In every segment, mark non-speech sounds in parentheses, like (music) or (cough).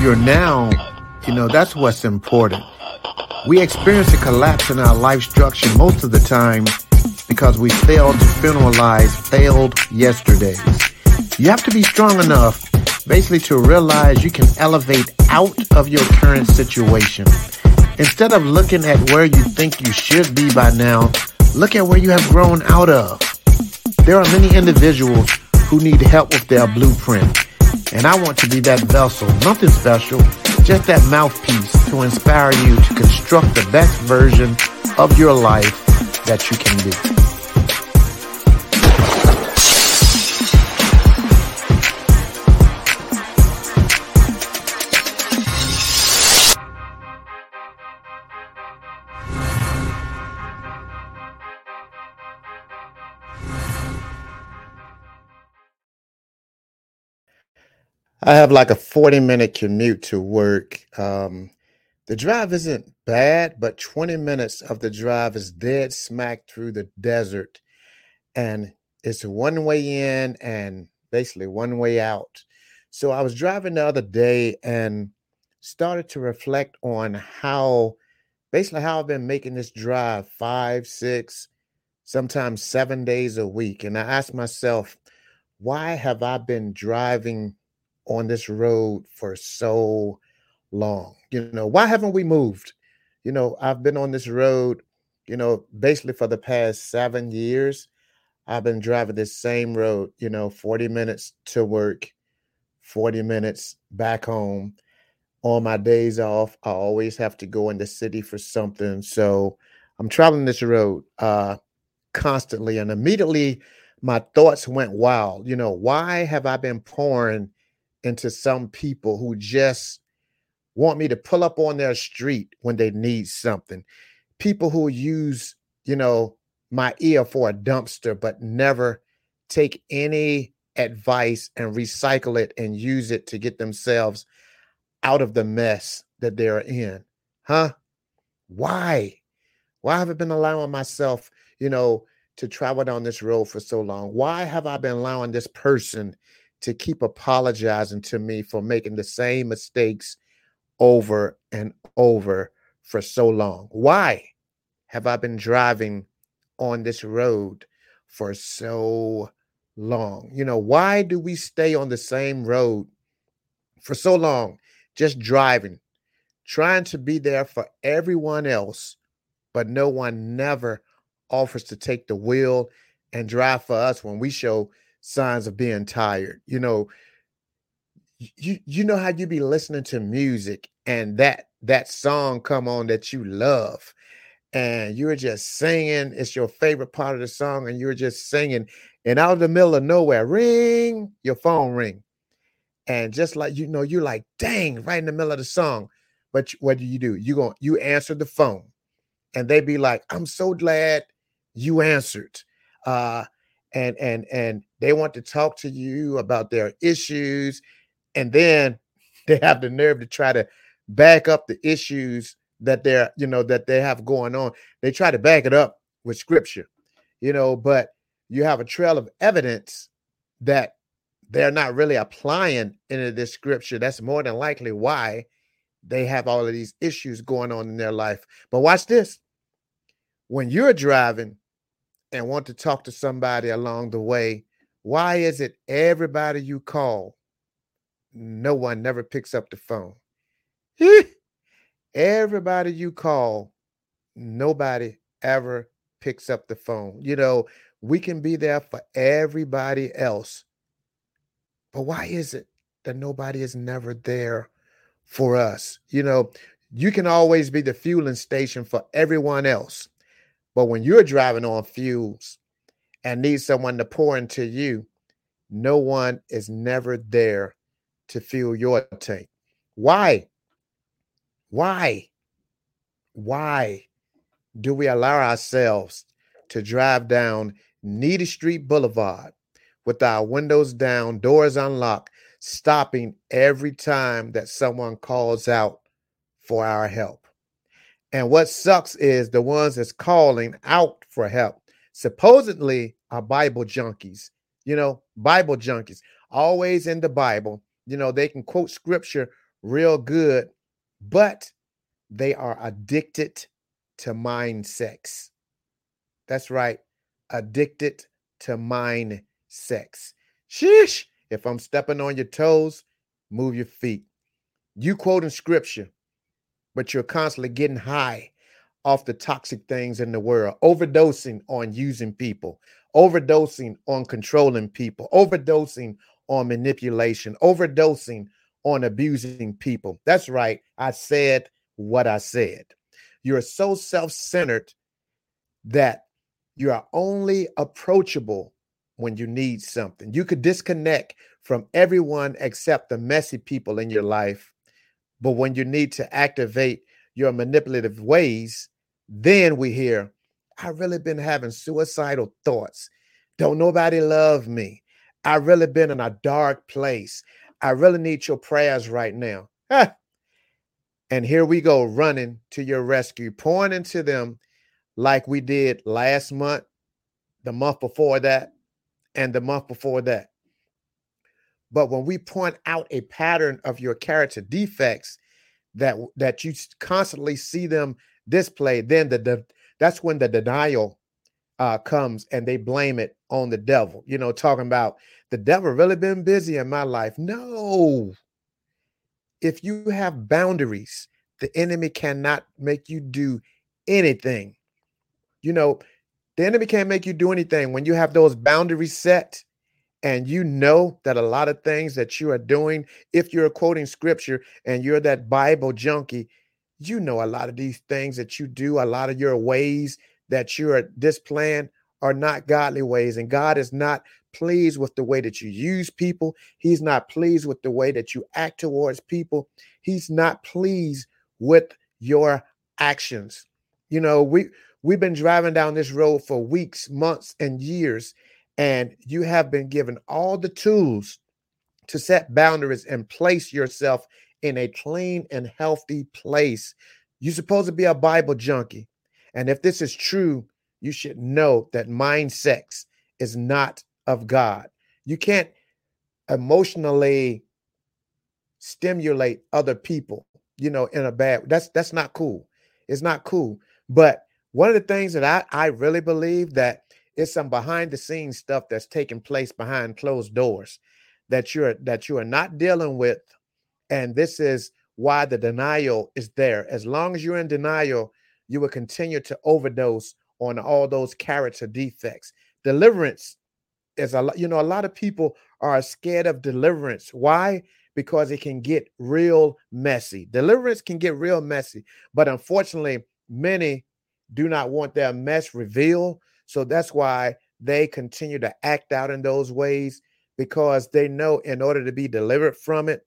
your now, you know, that's what's important. We experience a collapse in our life structure most of the time because we failed to funeralize failed yesterdays. You have to be strong enough basically to realize you can elevate out of your current situation. Instead of looking at where you think you should be by now, look at where you have grown out of. There are many individuals who need help with their blueprint. And I want to be that vessel, nothing special, just that mouthpiece to inspire you to construct the best version of your life that you can be. I have like a 40 minute commute to work. Um, the drive isn't bad, but 20 minutes of the drive is dead smack through the desert. And it's one way in and basically one way out. So I was driving the other day and started to reflect on how basically how I've been making this drive five, six, sometimes seven days a week. And I asked myself, why have I been driving on this road for so long. You know, why haven't we moved? You know, I've been on this road, you know, basically for the past seven years. I've been driving this same road, you know, 40 minutes to work, 40 minutes back home. On my days off, I always have to go in the city for something. So I'm traveling this road uh constantly and immediately my thoughts went wild. You know, why have I been pouring into some people who just want me to pull up on their street when they need something. People who use, you know, my ear for a dumpster, but never take any advice and recycle it and use it to get themselves out of the mess that they're in. Huh? Why? Why have I been allowing myself, you know, to travel down this road for so long? Why have I been allowing this person to keep apologizing to me for making the same mistakes over and over for so long? Why have I been driving on this road for so long? You know, why do we stay on the same road for so long, just driving, trying to be there for everyone else, but no one never offers to take the wheel and drive for us when we show signs of being tired. You know, you you know how you be listening to music and that that song come on that you love and you're just singing it's your favorite part of the song and you're just singing and out of the middle of nowhere ring your phone ring and just like you know you're like dang right in the middle of the song but what do you do you go you answer the phone and they be like i'm so glad you answered uh and and and they want to talk to you about their issues and then (laughs) they have the nerve to try to back up the issues that they're you know that they have going on. They try to back it up with scripture you know but you have a trail of evidence that they're not really applying into this scripture. That's more than likely why they have all of these issues going on in their life. But watch this. When you're driving and want to talk to somebody along the way, why is it everybody you call, no one never picks up the phone? (laughs) everybody you call, nobody ever picks up the phone. You know, we can be there for everybody else. But why is it that nobody is never there for us? You know, you can always be the fueling station for everyone else. But when you're driving on fuels and need someone to pour into you, no one is never there to fill your tank. Why? Why? Why do we allow ourselves to drive down Needy Street Boulevard with our windows down, doors unlocked, stopping every time that someone calls out for our help? And what sucks is the ones that's calling out for help supposedly are Bible junkies, you know, Bible junkies, always in the Bible. You know, they can quote scripture real good, but they are addicted to mind sex. That's right, addicted to mind sex. Sheesh. If I'm stepping on your toes, move your feet. You quoting scripture, but you're constantly getting high off the toxic things in the world, overdosing on using people, overdosing on controlling people, overdosing on manipulation, overdosing on abusing people. That's right. I said what I said. You're so self centered that you are only approachable when you need something. You could disconnect from everyone except the messy people in your life. But when you need to activate your manipulative ways, then we hear, I really been having suicidal thoughts. Don't nobody love me. I really been in a dark place. I really need your prayers right now. (laughs) and here we go running to your rescue, pouring into them like we did last month, the month before that, and the month before that. But when we point out a pattern of your character defects that that you constantly see them display, then the, the that's when the denial uh, comes and they blame it on the devil. You know, talking about the devil really been busy in my life. No. If you have boundaries, the enemy cannot make you do anything. You know, the enemy can't make you do anything when you have those boundaries set and you know that a lot of things that you are doing, if you're quoting scripture and you're that Bible junkie, you know a lot of these things that you do, a lot of your ways that you're displaying are not godly ways. And God is not pleased with the way that you use people. He's not pleased with the way that you act towards people. He's not pleased with your actions. You know, we we've been driving down this road for weeks, months, and years and you have been given all the tools to set boundaries and place yourself in a clean and healthy place. You're supposed to be a Bible junkie. And if this is true, you should know that mind sex is not of God. You can't emotionally stimulate other people, you know, in a bad that's that's not cool. It's not cool. But one of the things that I, I really believe that it's some behind the scenes stuff that's taking place behind closed doors that you're that you are not dealing with and this is why the denial is there. As long as you're in denial you will continue to overdose on all those character defects. Deliverance is a lot you know a lot of people are scared of deliverance. Why? Because it can get real messy. Deliverance can get real messy but unfortunately many do not want their mess revealed so that's why they continue to act out in those ways because they know in order to be delivered from it,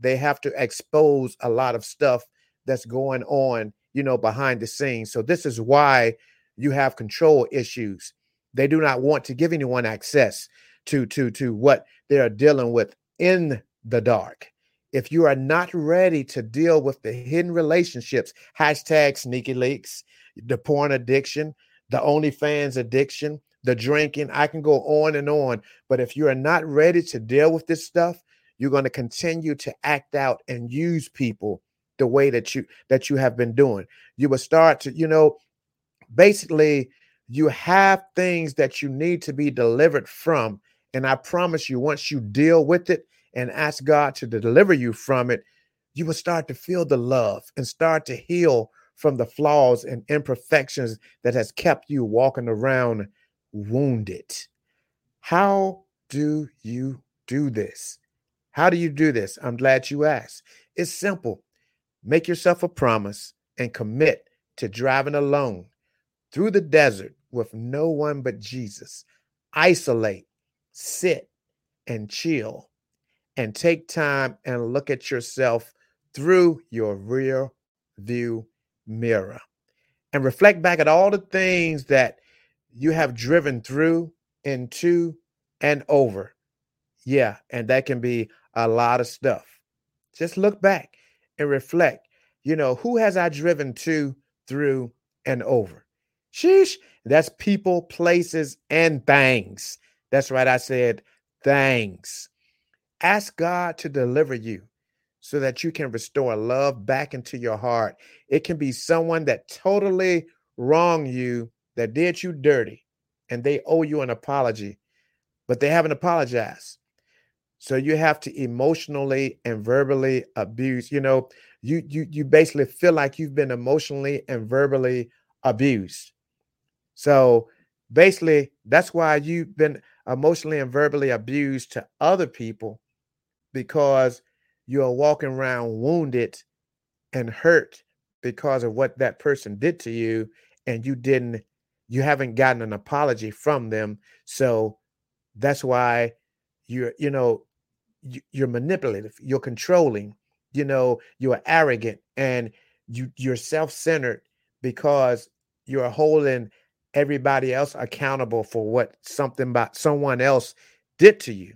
they have to expose a lot of stuff that's going on, you know, behind the scenes. So this is why you have control issues. They do not want to give anyone access to to to what they are dealing with in the dark. If you are not ready to deal with the hidden relationships, hashtag sneaky leaks, the porn addiction, the OnlyFans addiction, the drinking. I can go on and on. But if you are not ready to deal with this stuff, you're going to continue to act out and use people the way that you that you have been doing. You will start to, you know, basically you have things that you need to be delivered from. And I promise you, once you deal with it and ask God to deliver you from it, you will start to feel the love and start to heal from the flaws and imperfections that has kept you walking around wounded. How do you do this? How do you do this? I'm glad you asked. It's simple. Make yourself a promise and commit to driving alone through the desert with no one but Jesus. Isolate, sit, and chill, and take time and look at yourself through your rear view mirror and reflect back at all the things that you have driven through, into, and over. Yeah, and that can be a lot of stuff. Just look back and reflect. You know, who has I driven to, through, and over? Sheesh, that's people, places, and things. That's right, I said things. Ask God to deliver you so that you can restore love back into your heart. It can be someone that totally wronged you, that did you dirty, and they owe you an apology, but they haven't apologized. So you have to emotionally and verbally abuse. You know, you you you basically feel like you've been emotionally and verbally abused. So basically, that's why you've been emotionally and verbally abused to other people because you're walking around wounded and hurt because of what that person did to you and you didn't you haven't gotten an apology from them. So that's why you're you know you're manipulative you're controlling you know you're arrogant and you you're self-centered because you're holding everybody else accountable for what something about someone else did to you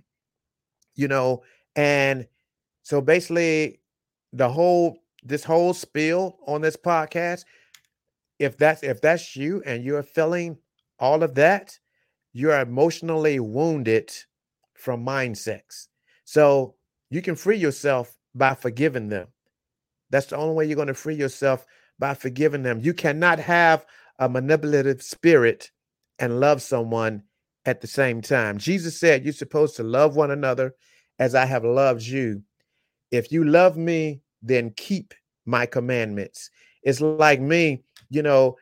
you know and so basically the whole this whole spiel on this podcast if that's if that's you and you're feeling all of that you're emotionally wounded from mind sex so you can free yourself by forgiving them. That's the only way you're going to free yourself by forgiving them. You cannot have a manipulative spirit and love someone at the same time. Jesus said you're supposed to love one another as i have loved you if you love me then keep my commandments it's like me you know,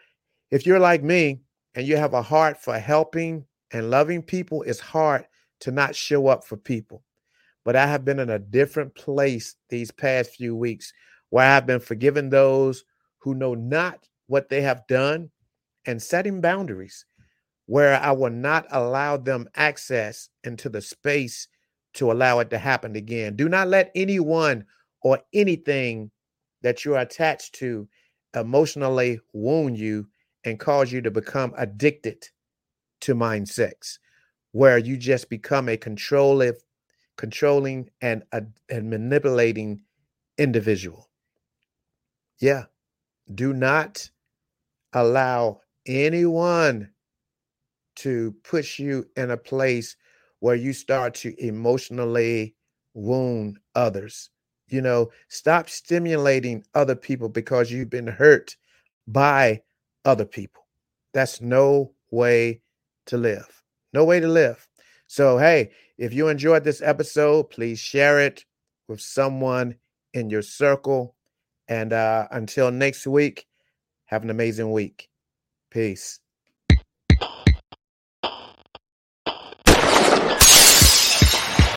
if you're like me and you have a heart for helping and loving people, it's hard to not show up for people. But I have been in a different place these past few weeks where I have been forgiving those who know not what they have done and setting boundaries where I will not allow them access into the space to allow it to happen again. Do not let anyone or anything that you're attached to emotionally wound you and cause you to become addicted to mind sex, where you just become a controlling, controlling and, uh, and manipulating individual. Yeah. Do not allow anyone to push you in a place where you start to emotionally wound others you know, stop stimulating other people because you've been hurt by other people. That's no way to live. No way to live. So, hey, if you enjoyed this episode, please share it with someone in your circle. And uh, until next week, have an amazing week. Peace.